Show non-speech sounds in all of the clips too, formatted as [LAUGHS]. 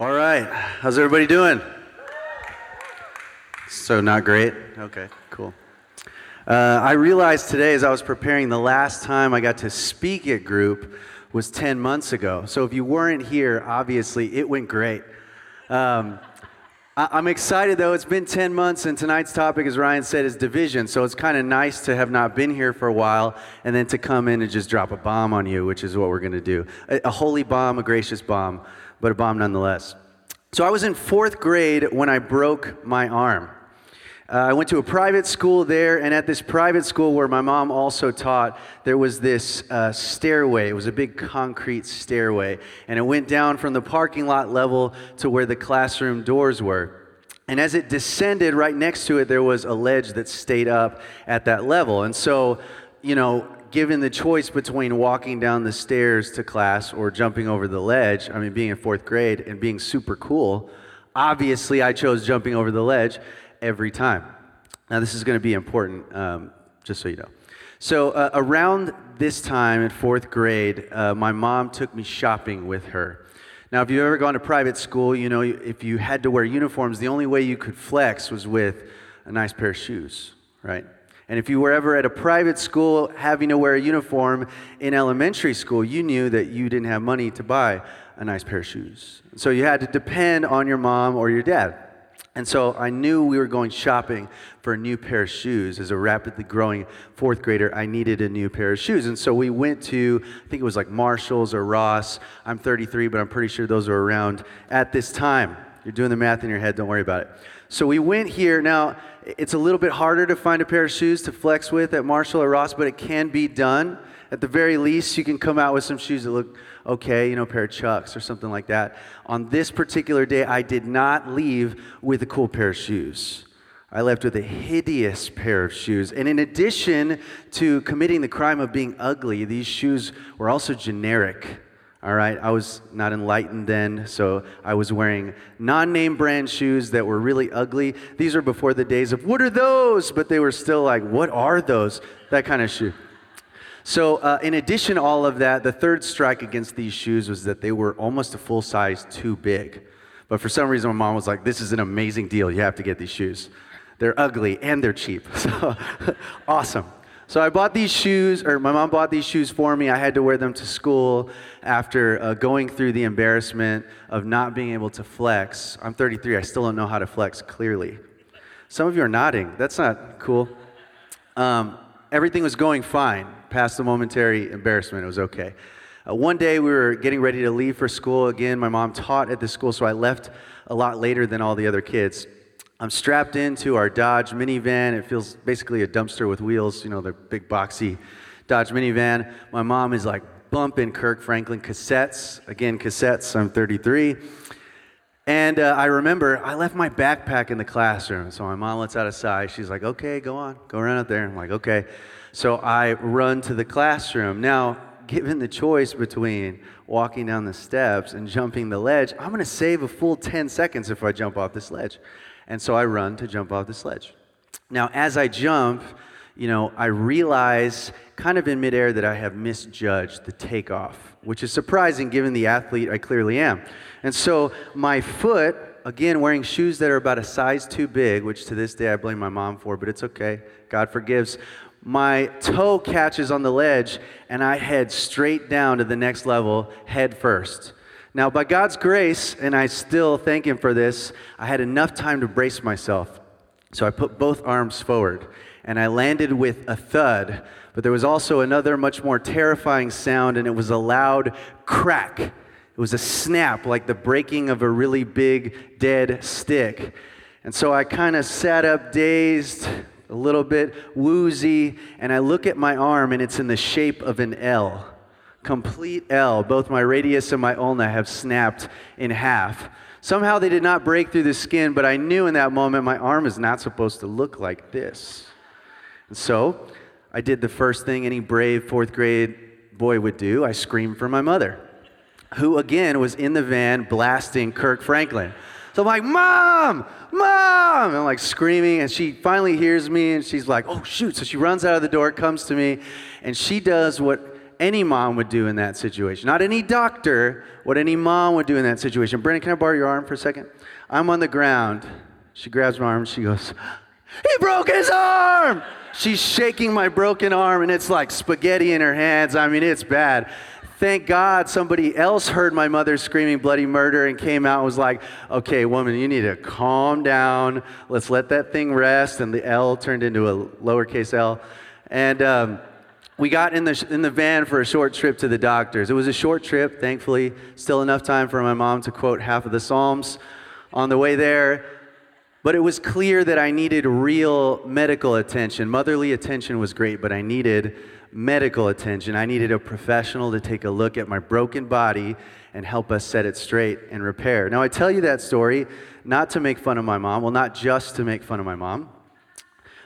All right. How's everybody doing? So, not great? Okay, cool. Uh, I realized today as I was preparing the last time I got to speak at group was 10 months ago. So, if you weren't here, obviously it went great. Um, I- am excited though. It's been 10 months, and tonight's topic, as Ryan said, is division. So it's kind of nice to have not been here for a while and then to come in and just drop a bomb on you, which is what we're going to do. A, a holy bomb, a gracious bomb but a bomb nonetheless. So I was in fourth grade when I broke my arm. Uh, I went to a private school there, and at this private school where my mom also taught, there was this uh, stairway. It was a big concrete stairway, and it went down from the parking lot level to where the classroom doors were. And as it descended, right next to it, there was a ledge that stayed up at that level. And so, you know, given the choice between walking down the stairs to class or jumping over the ledge, I mean, being in fourth grade and being super cool, obviously I chose jumping over the ledge every time. Now, this is going to be important, um, just so you know. So, uh, around this time in fourth grade, uh, my mom took me shopping with her. Now, if you've ever gone to private school, you know, if you had to wear uniforms, the only way you could flex was with a nice pair of shoes, right? And if you were ever at a private school having to wear a uniform in elementary school, you knew that you didn't have money to buy a nice pair of shoes. So you had to depend on your mom or your dad. And so I knew we were going shopping for a new pair of shoes. As a rapidly growing fourth grader, I needed a new pair of shoes. And so we went to, I think it was like Marshall's or Ross. I'm 33, but I'm pretty sure those were around at this time. You're doing the math in your head, don't worry about it. So we went here. Now, it's a little bit harder to find a pair of shoes to flex with at Marshall or Ross, but it can be done. At the very least, you can come out with some shoes that look okay, you know, a pair of Chucks or something like that. On this particular day, I did not leave with a cool pair of shoes. I left with a hideous pair of shoes. And in addition to committing the crime of being ugly, these shoes were also generic. All right, I was not enlightened then, so I was wearing non name brand shoes that were really ugly. These are before the days of, what are those? But they were still like, what are those? That kind of shoe. So, uh, in addition to all of that, the third strike against these shoes was that they were almost a full size too big. But for some reason, my mom was like, this is an amazing deal. You have to get these shoes. They're ugly and they're cheap. [LAUGHS] So, [LAUGHS] awesome. So I bought these shoes, or my mom bought these shoes for me. I had to wear them to school after uh, going through the embarrassment of not being able to flex. I'm 33, I still don't know how to flex clearly. Some of you are nodding. That's not cool. Um, everything was going fine past the momentary embarrassment. It was okay. Uh, one day we were getting ready to leave for school. Again, my mom taught at the school, so I left a lot later than all the other kids. I'm strapped into our Dodge minivan. It feels basically a dumpster with wheels, you know, the big boxy Dodge minivan. My mom is like bumping Kirk Franklin cassettes. Again, cassettes. I'm 33. And uh, I remember I left my backpack in the classroom. So my mom lets out a sigh. She's like, okay, go on, go run out there. I'm like, okay. So I run to the classroom. Now, given the choice between walking down the steps and jumping the ledge, I'm going to save a full 10 seconds if I jump off this ledge. And so I run to jump off the sledge. Now, as I jump, you know, I realize kind of in midair that I have misjudged the takeoff, which is surprising given the athlete I clearly am. And so my foot, again, wearing shoes that are about a size too big, which to this day I blame my mom for, but it's okay. God forgives. My toe catches on the ledge, and I head straight down to the next level, head first. Now, by God's grace, and I still thank Him for this, I had enough time to brace myself. So I put both arms forward and I landed with a thud. But there was also another much more terrifying sound, and it was a loud crack. It was a snap, like the breaking of a really big dead stick. And so I kind of sat up dazed, a little bit woozy, and I look at my arm, and it's in the shape of an L complete L. Both my radius and my ulna have snapped in half. Somehow they did not break through the skin, but I knew in that moment my arm is not supposed to look like this. And so I did the first thing any brave fourth grade boy would do I screamed for my mother, who again was in the van blasting Kirk Franklin. So I'm like, Mom, Mom! And I'm like screaming, and she finally hears me and she's like, Oh, shoot. So she runs out of the door, comes to me, and she does what any mom would do in that situation. Not any doctor, what any mom would do in that situation. Brennan, can I borrow your arm for a second? I'm on the ground. She grabs my arm. She goes, He broke his arm! She's shaking my broken arm, and it's like spaghetti in her hands. I mean, it's bad. Thank God somebody else heard my mother screaming bloody murder and came out and was like, okay, woman, you need to calm down. Let's let that thing rest. And the L turned into a lowercase L. And um, we got in the, in the van for a short trip to the doctors. It was a short trip, thankfully, still enough time for my mom to quote half of the Psalms on the way there. But it was clear that I needed real medical attention. Motherly attention was great, but I needed medical attention. I needed a professional to take a look at my broken body and help us set it straight and repair. Now, I tell you that story not to make fun of my mom, well, not just to make fun of my mom,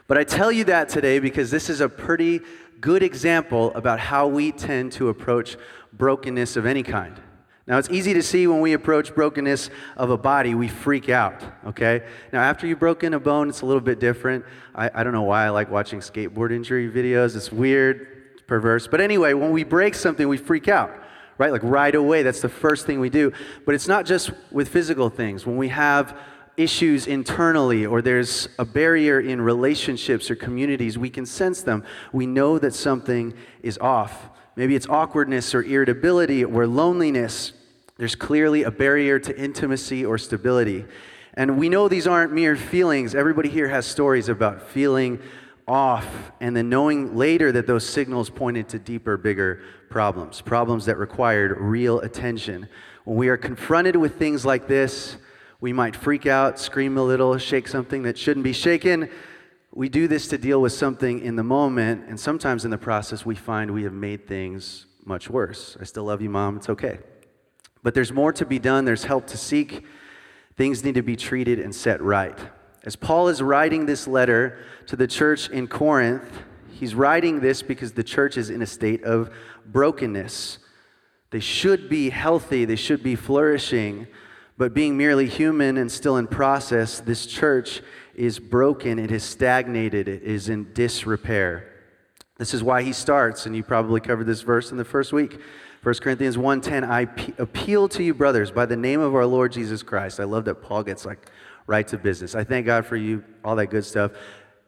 but I tell you that today because this is a pretty good example about how we tend to approach brokenness of any kind. Now, it's easy to see when we approach brokenness of a body, we freak out, okay? Now, after you've broken a bone, it's a little bit different. I, I don't know why I like watching skateboard injury videos. It's weird it's perverse. But anyway, when we break something, we freak out, right? Like right away, that's the first thing we do. But it's not just with physical things. When we have issues internally or there's a barrier in relationships or communities, we can sense them. We know that something is off. Maybe it's awkwardness or irritability or loneliness. There's clearly a barrier to intimacy or stability. And we know these aren't mere feelings. Everybody here has stories about feeling off and then knowing later that those signals pointed to deeper, bigger problems, problems that required real attention. When we are confronted with things like this, we might freak out, scream a little, shake something that shouldn't be shaken. We do this to deal with something in the moment, and sometimes in the process, we find we have made things much worse. I still love you, Mom. It's okay. But there's more to be done, there's help to seek. Things need to be treated and set right. As Paul is writing this letter to the church in Corinth, he's writing this because the church is in a state of brokenness. They should be healthy, they should be flourishing, but being merely human and still in process, this church is broken, it is stagnated, it is in disrepair. This is why he starts, and you probably covered this verse in the first week. 1 Corinthians 1:10 I appeal to you brothers by the name of our Lord Jesus Christ. I love that Paul gets like right to business. I thank God for you, all that good stuff.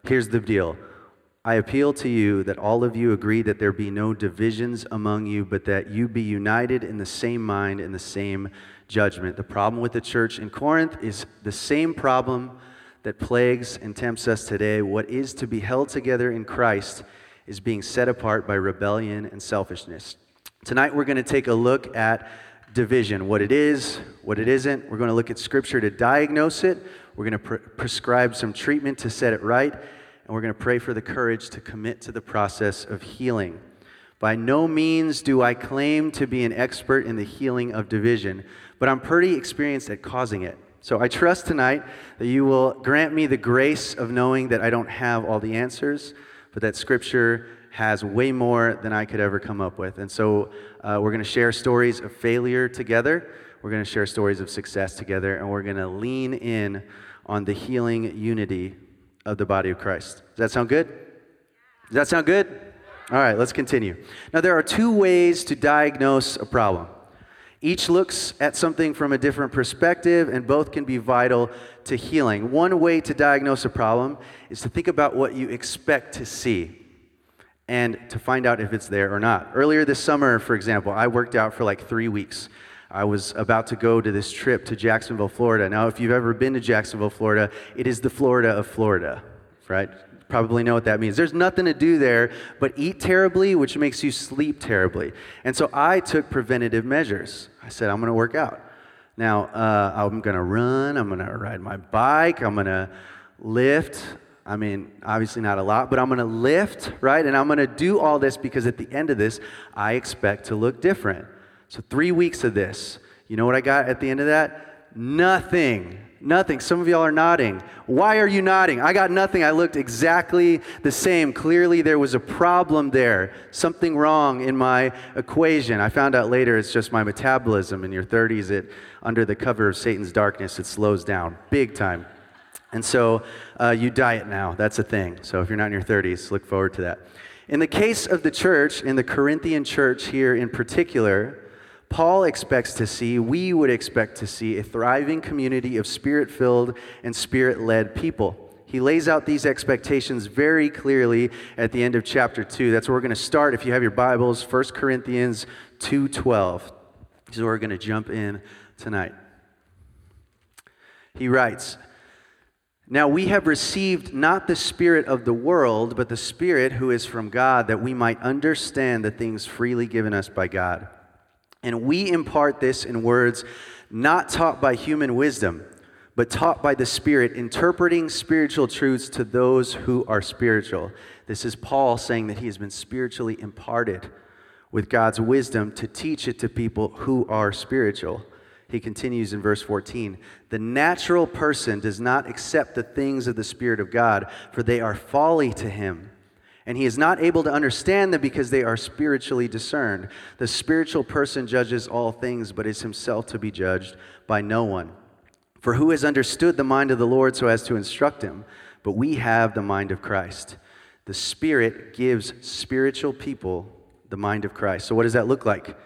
Here's the deal I appeal to you that all of you agree that there be no divisions among you, but that you be united in the same mind and the same judgment. The problem with the church in Corinth is the same problem that plagues and tempts us today. What is to be held together in Christ is being set apart by rebellion and selfishness. Tonight, we're going to take a look at division what it is, what it isn't. We're going to look at Scripture to diagnose it. We're going to pre- prescribe some treatment to set it right. And we're going to pray for the courage to commit to the process of healing. By no means do I claim to be an expert in the healing of division, but I'm pretty experienced at causing it. So I trust tonight that you will grant me the grace of knowing that I don't have all the answers, but that Scripture has way more than I could ever come up with. And so uh, we're going to share stories of failure together. We're going to share stories of success together, and we're going to lean in on the healing unity of the body of Christ. Does that sound good? Does that sound good? All right, let's continue. Now, there are two ways to diagnose a problem. Each looks at something from a different perspective, and both can be vital to healing. One way to diagnose a problem is to think about what you expect to see and to find out if it's there or not. Earlier this summer, for example, I worked out for like three weeks. I was about to go to this trip to Jacksonville, Florida. Now, if you've ever been to Jacksonville, Florida, it is the Florida of Florida, right? Probably know what that means. There's nothing to do there but eat terribly, which makes you sleep terribly. And so I took preventative measures. I said, I'm going to work out. Now, uh, I'm going to run, I'm going to ride my bike, I'm going to lift, I mean, obviously not a lot, but I'm going to lift, right? And I'm going to do all this because at the end of this, I expect to look different. So, three weeks of this. You know what I got at the end of that? Nothing. Nothing. Some of y'all are nodding. Why are you nodding? I got nothing. I looked exactly the same. Clearly, there was a problem there, something wrong in my equation. I found out later it's just my metabolism. In your 30s, it under the cover of Satan's darkness, it slows down big time. And so uh, you diet now. That's a thing. So if you're not in your 30s, look forward to that. In the case of the church, in the Corinthian church here in particular, Paul expects to see, we would expect to see, a thriving community of spirit filled and spirit led people. He lays out these expectations very clearly at the end of chapter 2. That's where we're going to start if you have your Bibles, 1 Corinthians 2:12. This is where we're going to jump in tonight. He writes, now we have received not the Spirit of the world, but the Spirit who is from God, that we might understand the things freely given us by God. And we impart this in words not taught by human wisdom, but taught by the Spirit, interpreting spiritual truths to those who are spiritual. This is Paul saying that he has been spiritually imparted with God's wisdom to teach it to people who are spiritual. He continues in verse 14 The natural person does not accept the things of the Spirit of God, for they are folly to him. And he is not able to understand them because they are spiritually discerned. The spiritual person judges all things, but is himself to be judged by no one. For who has understood the mind of the Lord so as to instruct him? But we have the mind of Christ. The Spirit gives spiritual people the mind of Christ. So, what does that look like?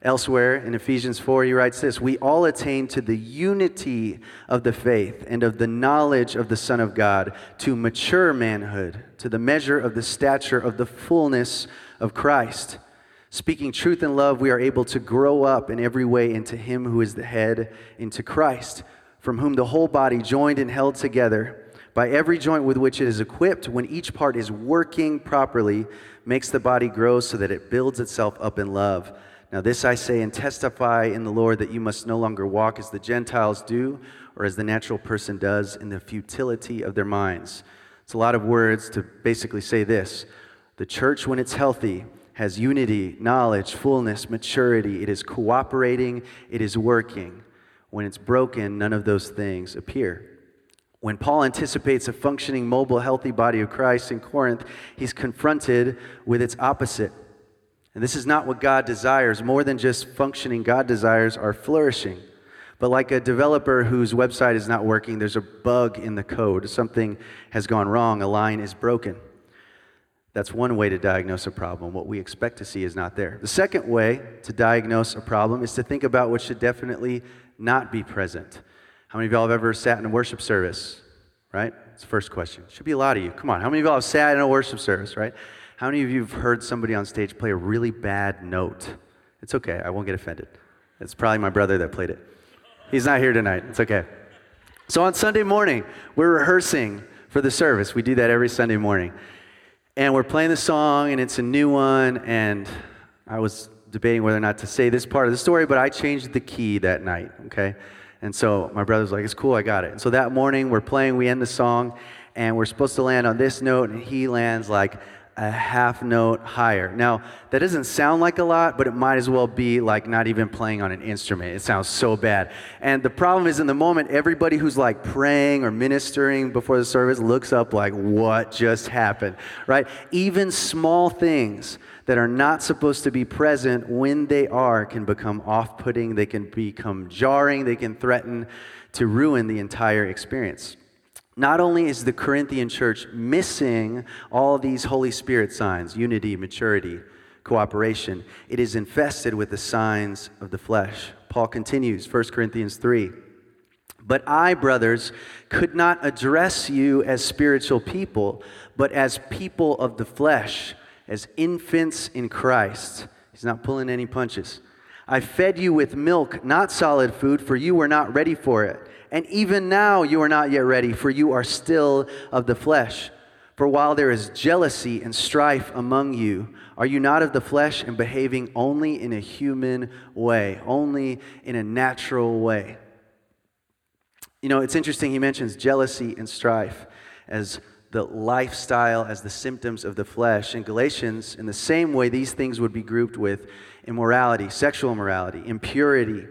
Elsewhere in Ephesians 4, he writes this We all attain to the unity of the faith and of the knowledge of the Son of God, to mature manhood, to the measure of the stature of the fullness of Christ. Speaking truth in love, we are able to grow up in every way into Him who is the head, into Christ, from whom the whole body, joined and held together by every joint with which it is equipped, when each part is working properly, makes the body grow so that it builds itself up in love. Now, this I say and testify in the Lord that you must no longer walk as the Gentiles do or as the natural person does in the futility of their minds. It's a lot of words to basically say this The church, when it's healthy, has unity, knowledge, fullness, maturity. It is cooperating, it is working. When it's broken, none of those things appear. When Paul anticipates a functioning, mobile, healthy body of Christ in Corinth, he's confronted with its opposite and this is not what God desires. More than just functioning, God desires our flourishing. But like a developer whose website is not working, there's a bug in the code. Something has gone wrong, a line is broken. That's one way to diagnose a problem. What we expect to see is not there. The second way to diagnose a problem is to think about what should definitely not be present. How many of y'all have ever sat in a worship service? Right? It's the first question. Should be a lot of you. Come on. How many of y'all have sat in a worship service, right? How many of you have heard somebody on stage play a really bad note? It's okay, I won't get offended. It's probably my brother that played it. He's not here tonight, it's okay. So on Sunday morning, we're rehearsing for the service. We do that every Sunday morning. And we're playing the song, and it's a new one, and I was debating whether or not to say this part of the story, but I changed the key that night, okay? And so my brother's like, it's cool, I got it. And so that morning, we're playing, we end the song, and we're supposed to land on this note, and he lands like, a half note higher. Now, that doesn't sound like a lot, but it might as well be like not even playing on an instrument. It sounds so bad. And the problem is, in the moment, everybody who's like praying or ministering before the service looks up like, what just happened, right? Even small things that are not supposed to be present when they are can become off putting, they can become jarring, they can threaten to ruin the entire experience. Not only is the Corinthian church missing all these Holy Spirit signs unity, maturity, cooperation it is infested with the signs of the flesh. Paul continues, 1 Corinthians 3. But I, brothers, could not address you as spiritual people, but as people of the flesh, as infants in Christ. He's not pulling any punches. I fed you with milk, not solid food, for you were not ready for it. And even now you are not yet ready, for you are still of the flesh. For while there is jealousy and strife among you, are you not of the flesh and behaving only in a human way, only in a natural way? You know, it's interesting, he mentions jealousy and strife as the lifestyle, as the symptoms of the flesh. In Galatians, in the same way, these things would be grouped with immorality, sexual immorality, impurity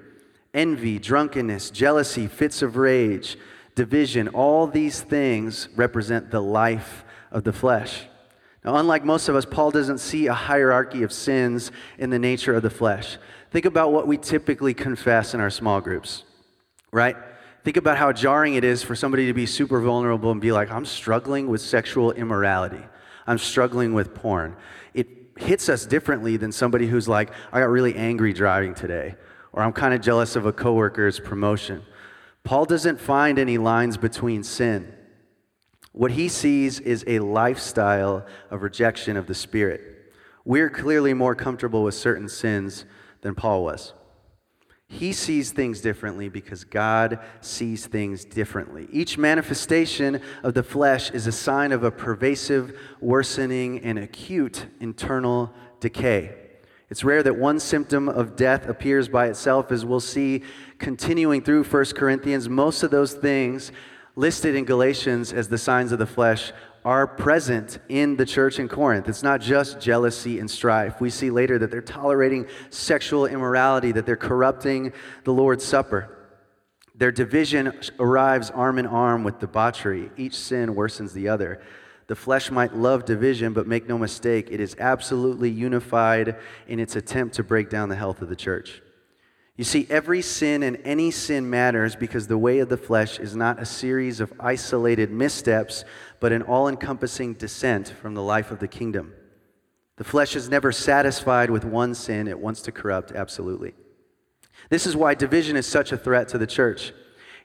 envy, drunkenness, jealousy, fits of rage, division, all these things represent the life of the flesh. Now, unlike most of us, Paul doesn't see a hierarchy of sins in the nature of the flesh. Think about what we typically confess in our small groups, right? Think about how jarring it is for somebody to be super vulnerable and be like, I'm struggling with sexual immorality. I'm struggling with porn. It hits us differently than somebody who's like, I got really angry driving today, or I'm kind of jealous of a coworker's promotion. Paul doesn't find any lines between sin. What he sees is a lifestyle of rejection of the Spirit. We're clearly more comfortable with certain sins than Paul was. He sees things differently because God sees things differently. Each manifestation of the flesh is a sign of a pervasive, worsening, and acute internal decay. It's rare that one symptom of death appears by itself, as we'll see continuing through 1 Corinthians. Most of those things listed in Galatians as the signs of the flesh are present in the church in Corinth. It's not just jealousy and strife. We see later that they're tolerating sexual immorality, that they're corrupting the Lord's Supper. Their division arrives arm in arm with debauchery. Each sin worsens the other. The flesh might love division, but make no mistake, it is absolutely unified in its attempt to break down the health of the church. You see, every sin and any sin matters because the way of the flesh is not a series of isolated missteps, but an all encompassing descent from the life of the kingdom. The flesh is never satisfied with one sin, it wants to corrupt absolutely. This is why division is such a threat to the church.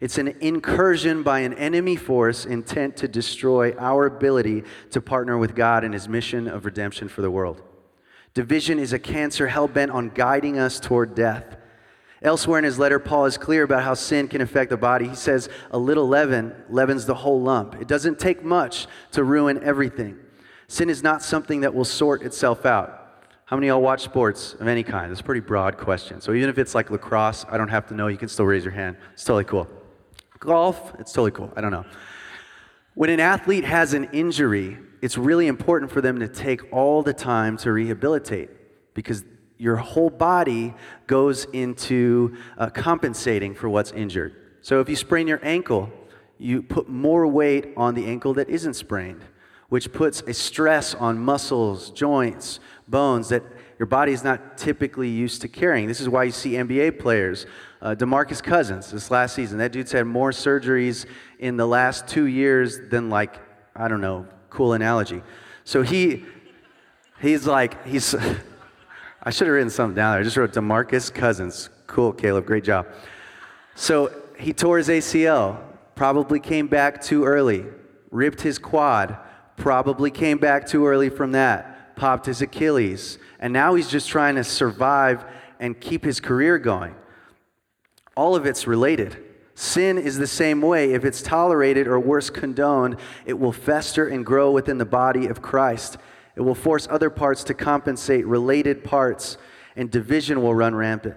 It's an incursion by an enemy force intent to destroy our ability to partner with God in his mission of redemption for the world. Division is a cancer hell bent on guiding us toward death. Elsewhere in his letter, Paul is clear about how sin can affect the body. He says, A little leaven leavens the whole lump. It doesn't take much to ruin everything. Sin is not something that will sort itself out. How many of y'all watch sports of any kind? It's a pretty broad question. So even if it's like lacrosse, I don't have to know. You can still raise your hand. It's totally cool. Golf, it's totally cool. I don't know. When an athlete has an injury, it's really important for them to take all the time to rehabilitate because your whole body goes into uh, compensating for what's injured. So if you sprain your ankle, you put more weight on the ankle that isn't sprained, which puts a stress on muscles, joints, bones that your body is not typically used to carrying. This is why you see NBA players. Uh, DeMarcus Cousins this last season, that dude's had more surgeries in the last two years than like I don't know, cool analogy. So he he's like he's [LAUGHS] I should have written something down there. I just wrote DeMarcus Cousins. Cool, Caleb. Great job. So he tore his ACL, probably came back too early, ripped his quad, probably came back too early from that, popped his Achilles, and now he's just trying to survive and keep his career going. All of it's related. Sin is the same way. If it's tolerated or worse, condoned, it will fester and grow within the body of Christ. It will force other parts to compensate related parts, and division will run rampant.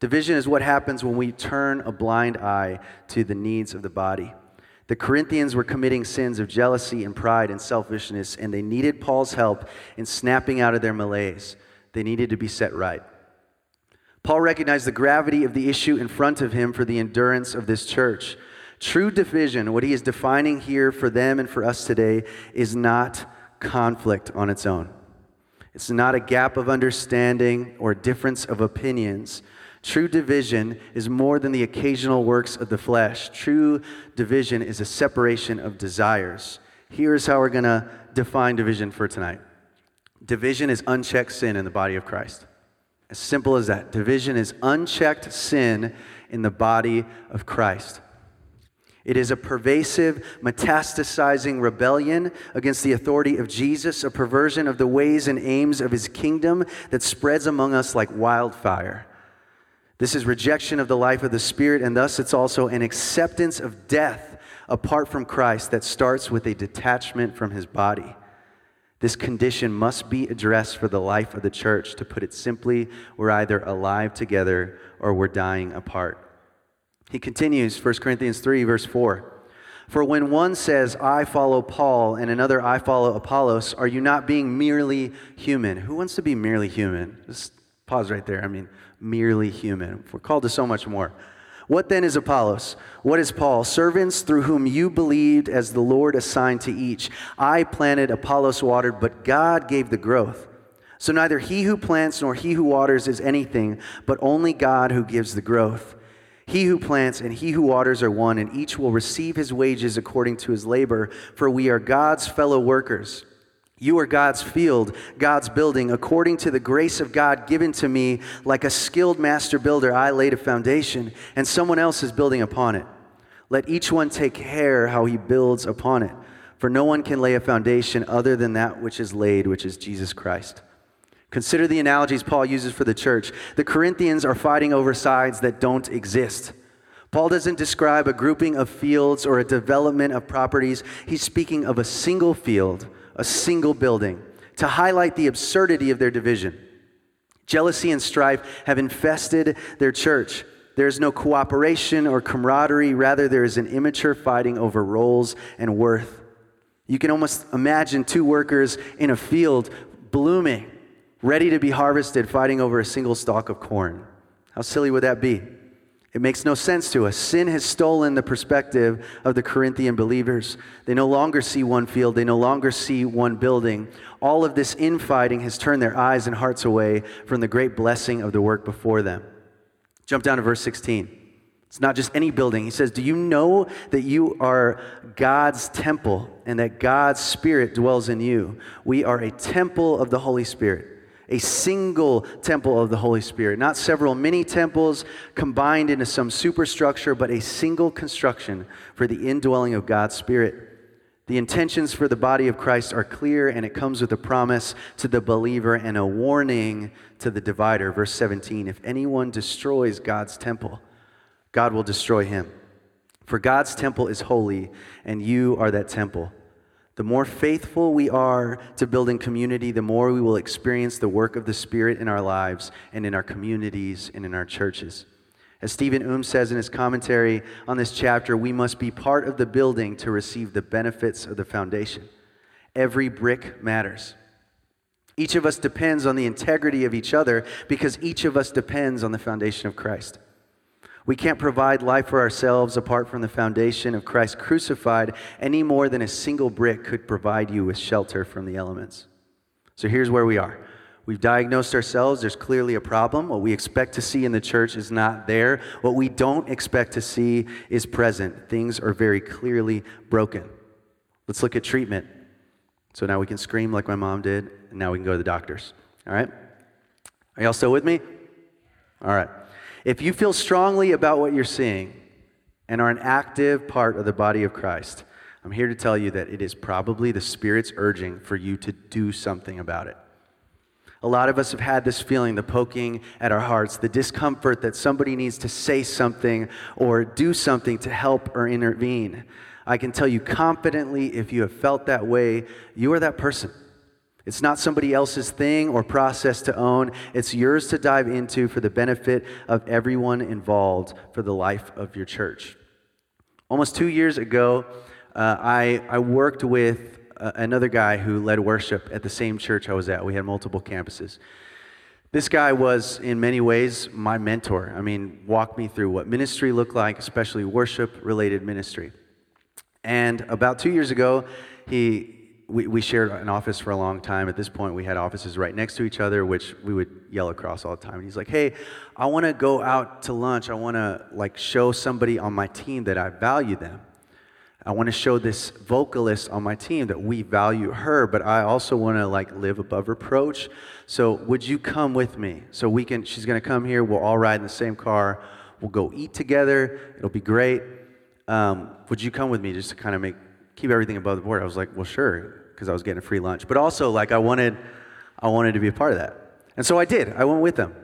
Division is what happens when we turn a blind eye to the needs of the body. The Corinthians were committing sins of jealousy and pride and selfishness, and they needed Paul's help in snapping out of their malaise. They needed to be set right. Paul recognized the gravity of the issue in front of him for the endurance of this church. True division, what he is defining here for them and for us today, is not conflict on its own. It's not a gap of understanding or difference of opinions. True division is more than the occasional works of the flesh. True division is a separation of desires. Here's how we're going to define division for tonight division is unchecked sin in the body of Christ. As simple as that. Division is unchecked sin in the body of Christ. It is a pervasive, metastasizing rebellion against the authority of Jesus, a perversion of the ways and aims of his kingdom that spreads among us like wildfire. This is rejection of the life of the Spirit, and thus it's also an acceptance of death apart from Christ that starts with a detachment from his body. This condition must be addressed for the life of the church. To put it simply, we're either alive together or we're dying apart. He continues, 1 Corinthians 3, verse 4. For when one says, I follow Paul, and another, I follow Apollos, are you not being merely human? Who wants to be merely human? Just pause right there. I mean, merely human. We're called to so much more. What then is Apollos? What is Paul? Servants through whom you believed as the Lord assigned to each. I planted, Apollos watered, but God gave the growth. So neither he who plants nor he who waters is anything, but only God who gives the growth. He who plants and he who waters are one, and each will receive his wages according to his labor, for we are God's fellow workers. You are God's field, God's building. According to the grace of God given to me, like a skilled master builder, I laid a foundation, and someone else is building upon it. Let each one take care how he builds upon it. For no one can lay a foundation other than that which is laid, which is Jesus Christ. Consider the analogies Paul uses for the church. The Corinthians are fighting over sides that don't exist. Paul doesn't describe a grouping of fields or a development of properties. He's speaking of a single field, a single building, to highlight the absurdity of their division. Jealousy and strife have infested their church. There is no cooperation or camaraderie. Rather, there is an immature fighting over roles and worth. You can almost imagine two workers in a field blooming, ready to be harvested, fighting over a single stalk of corn. How silly would that be? It makes no sense to us. Sin has stolen the perspective of the Corinthian believers. They no longer see one field, they no longer see one building. All of this infighting has turned their eyes and hearts away from the great blessing of the work before them. Jump down to verse 16. It's not just any building. He says, Do you know that you are God's temple and that God's Spirit dwells in you? We are a temple of the Holy Spirit, a single temple of the Holy Spirit, not several mini temples combined into some superstructure, but a single construction for the indwelling of God's Spirit. The intentions for the body of Christ are clear, and it comes with a promise to the believer and a warning to the divider. Verse 17 If anyone destroys God's temple, God will destroy him. For God's temple is holy, and you are that temple. The more faithful we are to building community, the more we will experience the work of the Spirit in our lives and in our communities and in our churches. As Stephen Oom says in his commentary on this chapter, we must be part of the building to receive the benefits of the foundation. Every brick matters. Each of us depends on the integrity of each other because each of us depends on the foundation of Christ. We can't provide life for ourselves apart from the foundation of Christ crucified any more than a single brick could provide you with shelter from the elements. So here's where we are. We've diagnosed ourselves. There's clearly a problem. What we expect to see in the church is not there. What we don't expect to see is present. Things are very clearly broken. Let's look at treatment. So now we can scream like my mom did, and now we can go to the doctors. All right? Are y'all still with me? All right. If you feel strongly about what you're seeing and are an active part of the body of Christ, I'm here to tell you that it is probably the Spirit's urging for you to do something about it. A lot of us have had this feeling, the poking at our hearts, the discomfort that somebody needs to say something or do something to help or intervene. I can tell you confidently, if you have felt that way, you are that person. It's not somebody else's thing or process to own. It's yours to dive into for the benefit of everyone involved for the life of your church. Almost two years ago, uh, I, I worked with uh, another guy who led worship at the same church I was at. We had multiple campuses. This guy was, in many ways, my mentor. I mean, walked me through what ministry looked like, especially worship related ministry. And about two years ago, he, we, we shared an office for a long time. At this point, we had offices right next to each other, which we would yell across all the time. And he's like, "Hey, I want to go out to lunch. I want to like show somebody on my team that I value them. I want to show this vocalist on my team that we value her, but I also want to like live above reproach. So, would you come with me? So we can. She's to come here. We'll all ride in the same car. We'll go eat together. It'll be great. Um, would you come with me just to kind of make keep everything above the board. I was like, well, sure, because I was getting a free lunch. But also, like, I wanted, I wanted to be a part of that. And so I did. I went with them.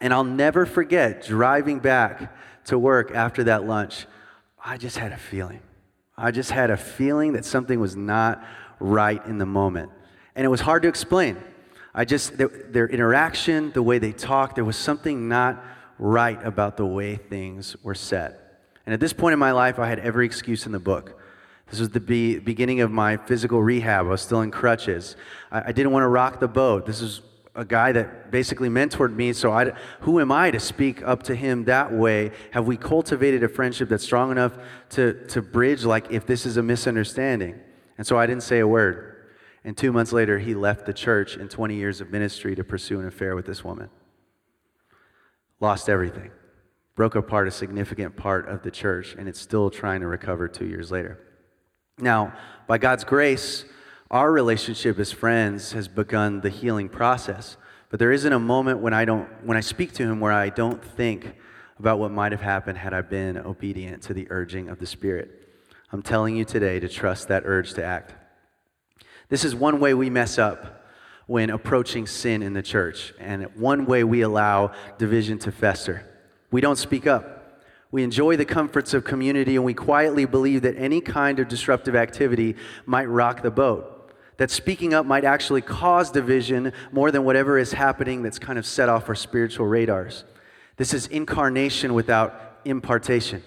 And I'll never forget driving back to work after that lunch. I just had a feeling. I just had a feeling that something was not right in the moment. And it was hard to explain. I just, their, their interaction, the way they talked, there was something not right about the way things were set. And at this point in my life, I had every excuse in the book. This was the be- beginning of my physical rehab. I was still in crutches. I, I didn't want to rock the boat. This is a guy that basically mentored me. So, I, who am I to speak up to him that way? Have we cultivated a friendship that's strong enough to, to bridge, like, if this is a misunderstanding? And so I didn't say a word. And two months later, he left the church in 20 years of ministry to pursue an affair with this woman. Lost everything. Broke apart a significant part of the church, and it's still trying to recover two years later. Now, by God's grace, Our relationship as friends has begun the healing process. But there isn't a moment when I don't when I speak to him where I don't think about what might have happened had I been obedient to the urging of the Spirit. I'm telling you today to trust that urge to act. This is one way we mess up when approaching sin in the church, and one way we allow division to fester. We don't speak up. We enjoy the comforts of community, and we quietly believe that any kind of disruptive activity might rock the boat. That speaking up might actually cause division more than whatever is happening that's kind of set off our spiritual radars. This is incarnation without impartation.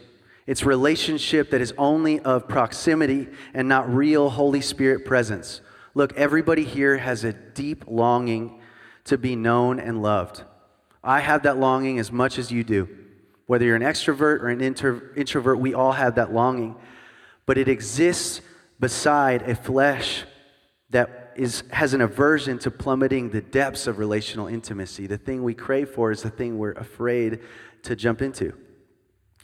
It's relationship that is only of proximity and not real Holy Spirit presence. Look, everybody here has a deep longing to be known and loved. I have that longing as much as you do. Whether you're an extrovert or an inter- introvert, we all have that longing. But it exists beside a flesh that is, has an aversion to plummeting the depths of relational intimacy. The thing we crave for is the thing we're afraid to jump into.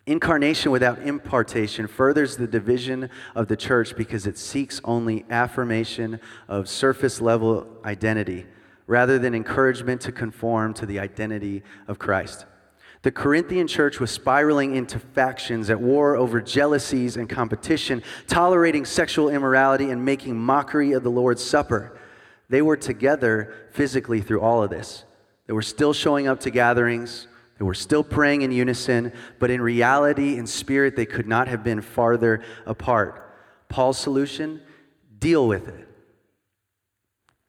Incarnation without impartation furthers the division of the church because it seeks only affirmation of surface level identity rather than encouragement to conform to the identity of Christ. The Corinthian church was spiraling into factions at war over jealousies and competition, tolerating sexual immorality and making mockery of the Lord's Supper. They were together physically through all of this. They were still showing up to gatherings, they were still praying in unison, but in reality, in spirit, they could not have been farther apart. Paul's solution deal with it.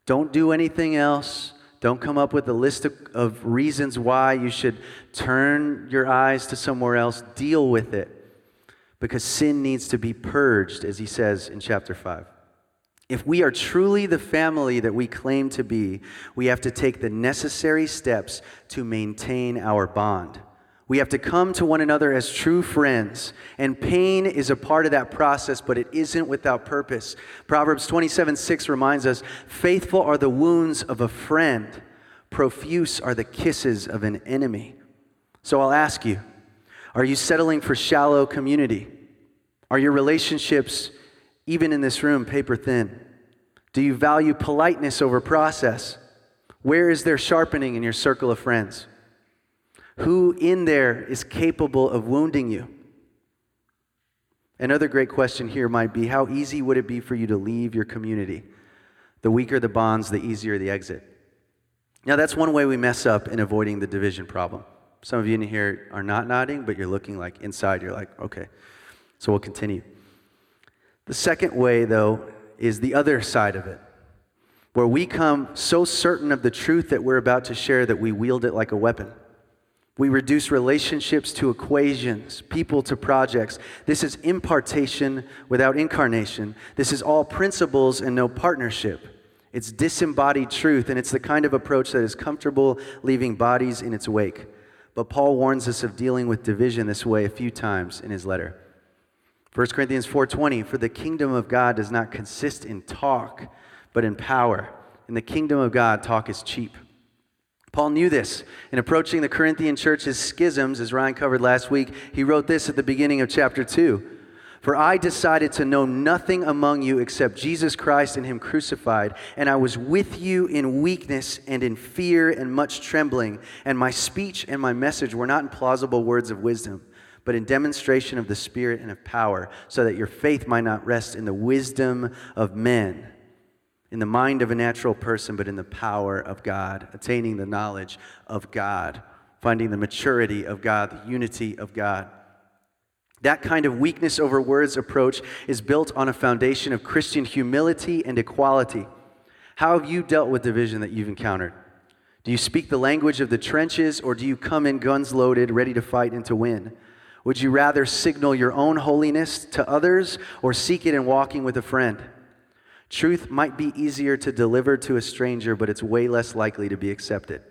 Don't do anything else. Don't come up with a list of, of, reasons why you should turn your eyes to somewhere else. Deal with it. Because sin needs to be purged, as he says in chapter 5. If we are truly the family that we claim to be, we have to take the necessary steps to maintain our bond. We have to come to one another as true friends, and pain is a part of that process, but it isn't without purpose. Proverbs 27 6 reminds us faithful are the wounds of a friend, profuse are the kisses of an enemy. So I'll ask you are you settling for shallow community? Are your relationships even in this room, paper thin? Do you value politeness over process? Where is there sharpening in your circle of friends? Who in there is capable of wounding you? Another great question here might be how easy would it be for you to leave your community? The weaker the bonds, the easier the exit. Now, that's one way we mess up in avoiding the division problem. Some of you in here are not nodding, but you're looking like inside, you're like, okay. So we'll continue. The second way, though, is the other side of it, where we come so certain of the truth that we're about to share that we wield it like a weapon. We reduce relationships to equations, people to projects. This is impartation without incarnation. This is all principles and no partnership. It's disembodied truth, and it's the kind of approach that is comfortable leaving bodies in its wake. But Paul warns us of dealing with division this way a few times in his letter. 1 Corinthians 4:20 For the kingdom of God does not consist in talk but in power. In the kingdom of God talk is cheap. Paul knew this. In approaching the Corinthian church's schisms as Ryan covered last week, he wrote this at the beginning of chapter 2. For I decided to know nothing among you except Jesus Christ and Him crucified. And I was with you in weakness and in fear and much trembling. And my speech and my message were not in plausible words of wisdom but in demonstration of the Spirit and of power, so that your faith might not rest in the wisdom of men, in the mind of a natural person, but in the power of God, attaining the knowledge of God, finding the maturity of God, the unity of God. That kind of weakness over words approach is built on a foundation of Christian humility and equality. How have you dealt with division that you've encountered? Do you speak the language of the trenches, or do you come in guns loaded, ready to fight and to win? Would you rather signal your own holiness to others or seek it in walking with a friend? Truth might be easier to deliver to a stranger, but it's way less likely to be accepted.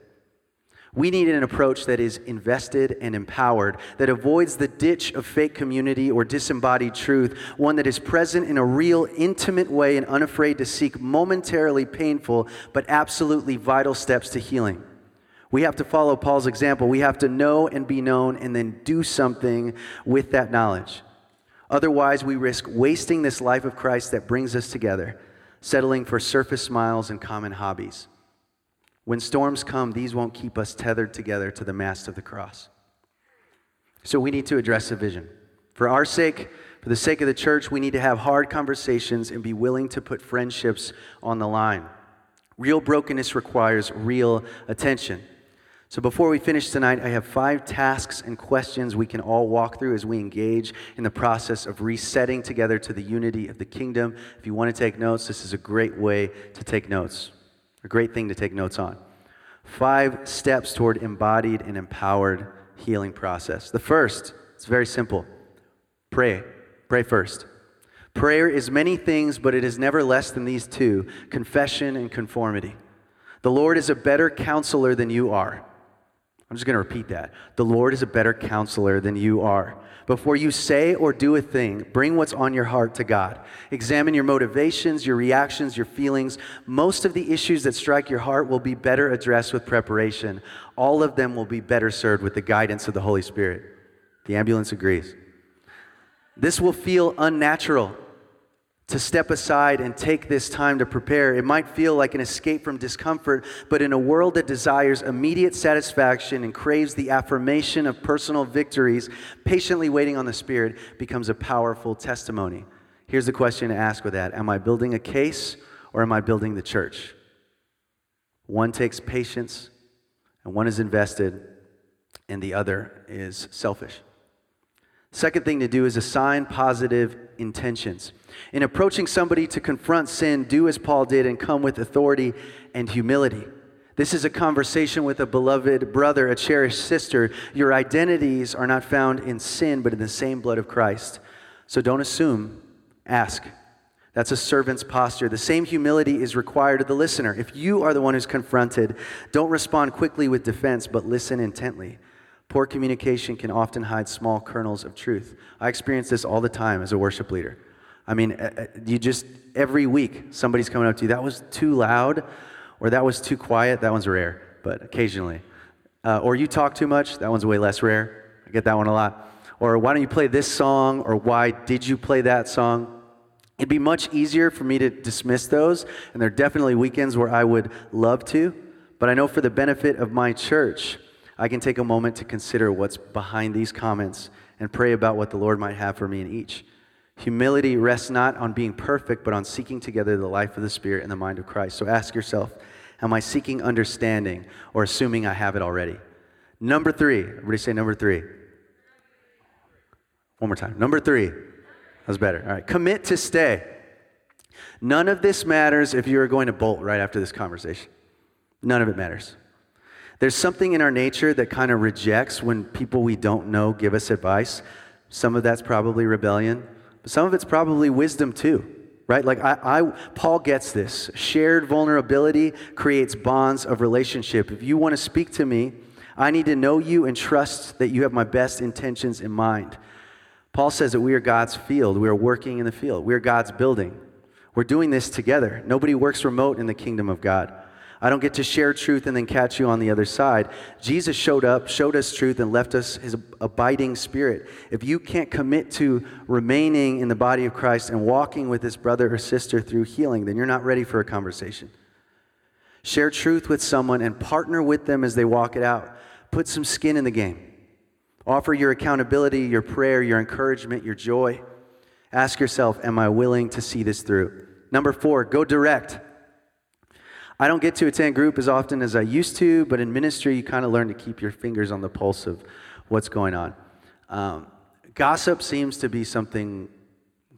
We need an approach that is invested and empowered, that avoids the ditch of fake community or disembodied truth, one that is present in a real, intimate way and unafraid to seek momentarily painful but absolutely vital steps to healing. We have to follow Paul's example. We have to know and be known and then do something with that knowledge. Otherwise, we risk wasting this life of Christ that brings us together. Settling for surface smiles and common hobbies. When storms come, these won't keep us tethered together to the mast of the cross. So we need to address the vision. For our sake, for the sake of the church, we need to have hard conversations and be willing to put friendships on the line. Real brokenness requires real attention. So, before we finish tonight, I have five tasks and questions we can all walk through as we engage in the process of resetting together to the unity of the kingdom. If you want to take notes, this is a great way to take notes, a great thing to take notes on. Five steps toward embodied and empowered healing process. The first, it's very simple pray. Pray first. Prayer is many things, but it is never less than these two confession and conformity. The Lord is a better counselor than you are. I'm just going to repeat that. The Lord is a better counselor than you are. Before you say or do a thing, bring what's on your heart to God. Examine your motivations, your reactions, your feelings. Most of the issues that strike your heart will be better addressed with preparation. All of them will be better served with the guidance of the Holy Spirit. The ambulance agrees. This will feel unnatural to step aside and take this time to prepare. It might feel like an escape from discomfort, but in a world that desires immediate satisfaction and craves the affirmation of personal victories, patiently waiting on the Spirit becomes a powerful testimony. Here's the question to ask with that Am I building a case or am I building the church? One takes patience, and one is invested, and the other is selfish. Second thing to do is assign positive intentions. In approaching somebody to confront sin, do as Paul did and come with authority and humility. This is a conversation with a beloved brother, a cherished sister. Your identities are not found in sin, but in the same blood of Christ. So don't assume, ask. That's a servant's posture. The same humility is required of the listener. If you are the one who's confronted, don't respond quickly with defense, but listen intently. Poor communication can often hide small kernels of truth. I experience this all the time as a worship leader. I mean, uh, uh, you just, every week, somebody's coming up to you, that was too loud, or that was too quiet. That one's rare, but occasionally. Uh, or you talk too much. That one's way less rare. I get that one a lot. Or why don't you play this song? Or why did you play that song? It'd be much easier for me to dismiss those, and there are definitely weekends where I would love to, but I know for the benefit of my church, I can take a moment to consider what's behind these comments and pray about what the Lord might have for me in each. Humility rests not on being perfect, but on seeking together the life of the Spirit and the mind of Christ. So ask yourself Am I seeking understanding or assuming I have it already? Number three, everybody say number three. One more time. Number three. That's better. All right. Commit to stay. None of this matters if you are going to bolt right after this conversation. None of it matters. There's something in our nature that kind of rejects when people we don't know give us advice. Some of that's probably rebellion, but some of it's probably wisdom too, right? Like I, I, Paul gets this. Shared vulnerability creates bonds of relationship. If you want to speak to me, I need to know you and trust that you have my best intentions in mind. Paul says that we are God's field. We are working in the field. We are God's building. We're doing this together. Nobody works remote in the kingdom of God. I don't get to share truth and then catch you on the other side. Jesus showed up, showed us truth, and left us his abiding spirit. If you can't commit to remaining in the body of Christ and walking with this brother or sister through healing, then you're not ready for a conversation. Share truth with someone and partner with them as they walk it out. Put some skin in the game. Offer your accountability, your prayer, your encouragement, your joy. Ask yourself, Am I willing to see this through? Number four, go direct. I don't get to attend group as often as I used to, but in ministry, you kind of learn to keep your fingers on the pulse of what's going on. Um, gossip seems to be something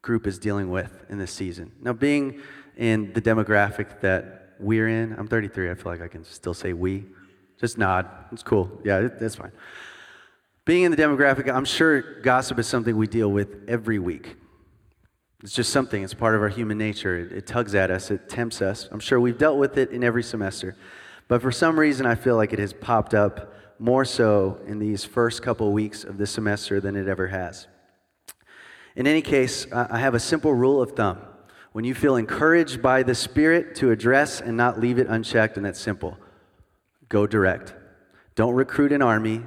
group is dealing with in this season. Now, being in the demographic that we're in, I'm 33, I feel like I can still say we. Just nod. It's cool. Yeah, that's fine. Being in the demographic, I'm sure gossip is something we deal with every week. It's just something, it's part of our human nature. It, it, tugs at us, it tempts us. I'm sure we've dealt with it in every semester. But for some reason, I feel like it has popped up more so in these first couple weeks of this semester than it ever has. In any case, I have a simple rule of thumb. When you feel encouraged by the Spirit to address and not leave it unchecked, and that's simple go direct. Don't recruit an army,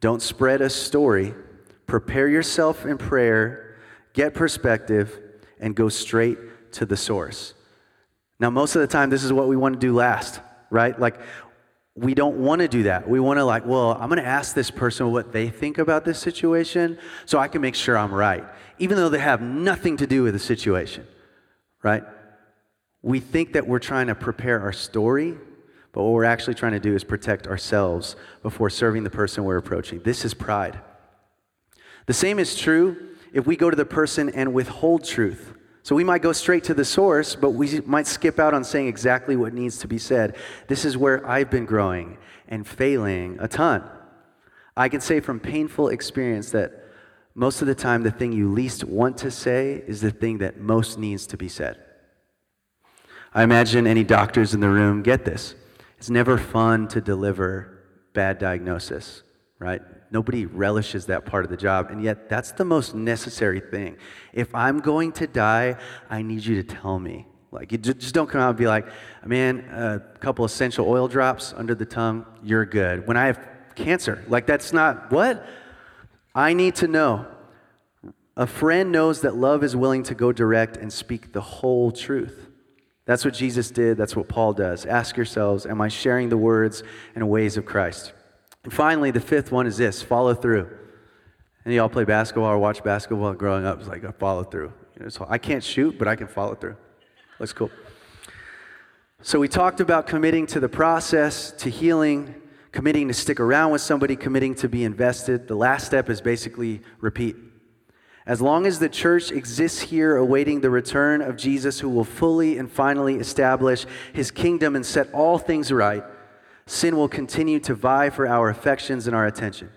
don't spread a story. Prepare yourself in prayer get perspective, and go straight to the source. Now, most of the time, this is what we want to do last, right? Like, we don't want to do that. We want to, like, well, I'm going to ask this person what they think about this situation so I can make sure I'm right, even though they have nothing to do with the situation, right? We think that we're trying to prepare our story, but what we're actually trying to do is protect ourselves before serving the person we're approaching. This is pride. The same is true if we go to the person and withhold truth. So we might go straight to the source, but we might skip out on saying exactly what needs to be said. This is where I've been growing and failing a ton. I can say from painful experience that most of the time, the thing you least want to say is the thing that most needs to be said. I imagine any doctors in the room get this. It's never fun to deliver bad diagnosis, right? Nobody relishes that part of the job, and yet that's the most necessary thing. If I'm going to die, I need you to tell me. Like, you just don't come out and be like, man, a couple essential oil drops under the tongue, you're good. When I have cancer, like, that's not what? I need to know. A friend knows that love is willing to go direct and speak the whole truth. That's what Jesus did. That's what Paul does. Ask yourselves Am I sharing the words and ways of Christ? And finally, the fifth one is this follow through. And y'all play basketball or watch basketball growing up? It's like I follow through. You know, so I can't shoot, but I can follow through. That's cool. So we talked about committing to the process, to healing, committing to stick around with somebody, committing to be invested. The last step is basically repeat. As long as the church exists here awaiting the return of Jesus, who will fully and finally establish his kingdom and set all things right, sin will continue to vie for our affections and our attention.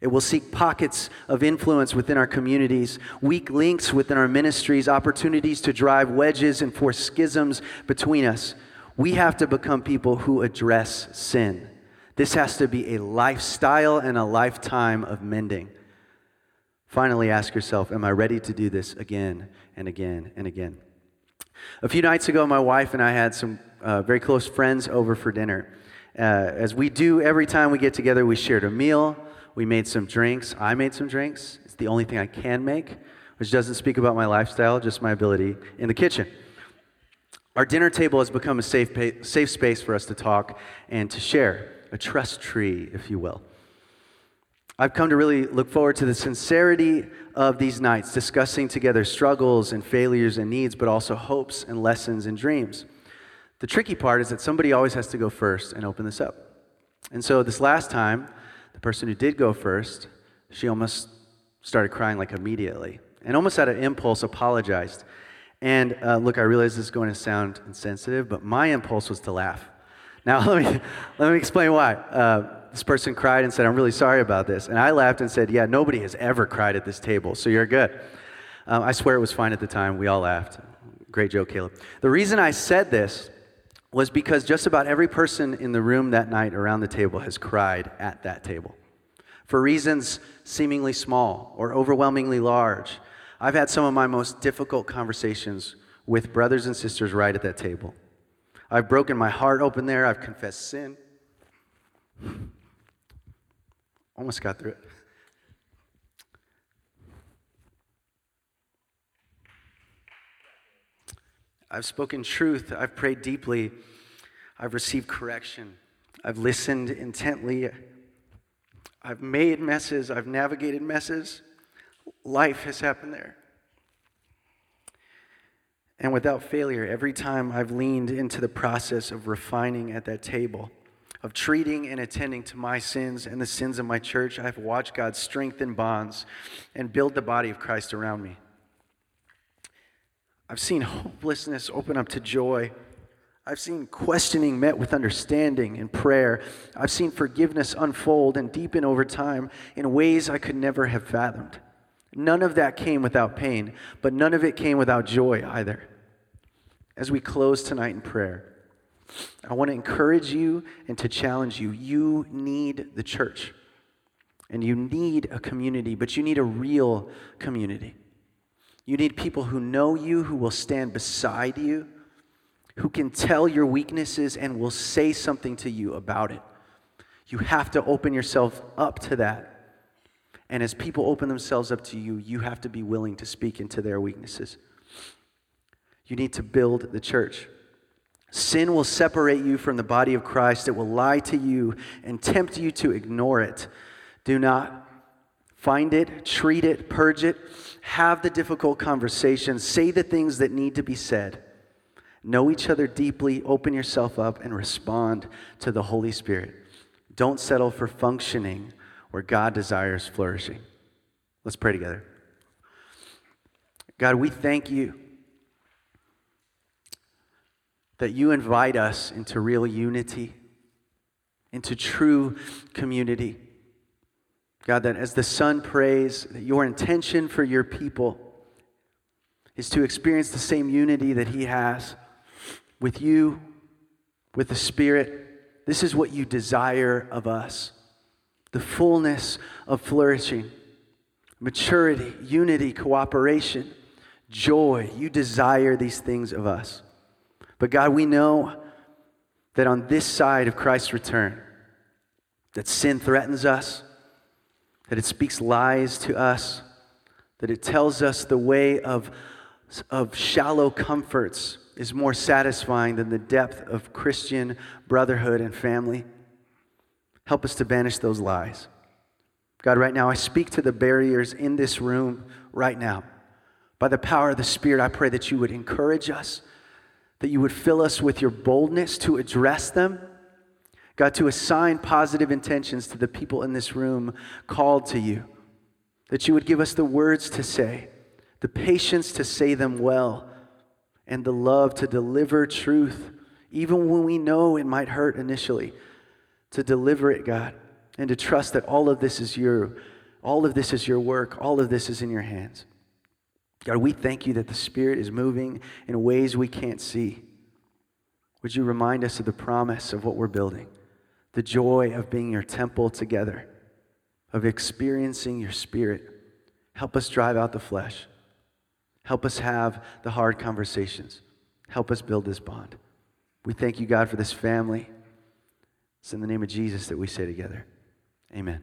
It will seek pockets of influence within our communities, weak links within our ministries, opportunities to drive wedges and force schisms between us. We have to become people who address sin. This has to be a lifestyle and a lifetime of mending. Finally, ask yourself Am I ready to do this again and again and again? A few nights ago, my wife and I had some uh, very close friends over for dinner. Uh, as we do every time we get together, we shared a meal, we made some drinks. I made some drinks. It's the only thing I can make, which doesn't speak about my lifestyle, just my ability in the kitchen. Our dinner table has become a safe, pa- safe space for us to talk and to share, a trust tree, if you will. I've come to really look forward to the sincerity of these nights, discussing together struggles and failures and needs, but also hopes and lessons and dreams. The tricky part is that somebody always has to go first and open this up. And so this last time, the person who did go first, she almost started crying like immediately and almost out of impulse apologized. And uh, look, I realize this is going to sound insensitive, but my impulse was to laugh. Now, [LAUGHS] let me, let me explain why. Uh, this person cried and said, I'm really sorry about this. And I laughed and said, Yeah, nobody has ever cried at this table, so you're good. Um, I swear it was fine at the time. We all laughed. Great joke, Caleb. The reason I said this was because just about every person in the room that night around the table has cried at that table for reasons seemingly small or overwhelmingly large. I've had some of my most difficult conversations with brothers and sisters right at that table. I've broken my heart open there, I've confessed sin. [SIGHS] Almost got through it. I've spoken truth. I've prayed deeply. I've received correction. I've listened intently. I've made messes. I've navigated messes. Life has happened there. And without failure, every time I've leaned into the process of refining at that table, of treating and attending to my sins and the sins of my church, I've watched God strengthen bonds and build the body of Christ around me. I've seen hopelessness open up to joy. I've seen questioning met with understanding and prayer. I've seen forgiveness unfold and deepen over time in ways I could never have fathomed. None of that came without pain, but none of it came without joy either. As we close tonight in prayer, I want to encourage you and to challenge you. You need the church, and you need a community, but you need a real community. You need people who know you, who will stand beside you, who can tell your weaknesses and will say something to you about it. You have to open yourself up to that. And as people open themselves up to you, you have to be willing to speak into their weaknesses. You need to build the church. Sin will separate you from the body of Christ. It will lie to you and tempt you to ignore it. Do not find it, treat it, purge it, have the difficult conversations, say the things that need to be said. Know each other deeply, open yourself up, and respond to the Holy Spirit. Don't settle for functioning where God desires flourishing. Let's pray together. God, we thank you that you invite us into real unity, into true community. God, that as the Son prays, that your intention for your people is to experience the same unity that He has with you, with the Spirit. This is what you desire of us the fullness of flourishing, maturity, unity, cooperation, joy. You desire these things of us. But God, we know that on this side of Christ's return, that sin threatens us, that it speaks lies to us, that it tells us the way of, of shallow comforts is more satisfying than the depth of Christian brotherhood and family. Help us to banish those lies. God, right now, I speak to the barriers in this room right now. By the power of the Spirit, I pray that you would encourage us that you would fill us with your boldness to address them. God, to assign positive intentions to the people in this room called to you. That you would give us the words to say, the patience to say them well, and the love to deliver truth, even when we know it might hurt initially. To deliver it, God, and to trust that all of this is your, all of this is your work, all of this is in your hands. God, we thank you that the Spirit is moving in ways we can't see. Would you remind us of the promise of what we're building, the joy of being your temple together, of experiencing your Spirit? Help us drive out the flesh. Help us have the hard conversations. Help us build this bond. We thank you, God, for this family. It's in the name of Jesus that we say together. Amen.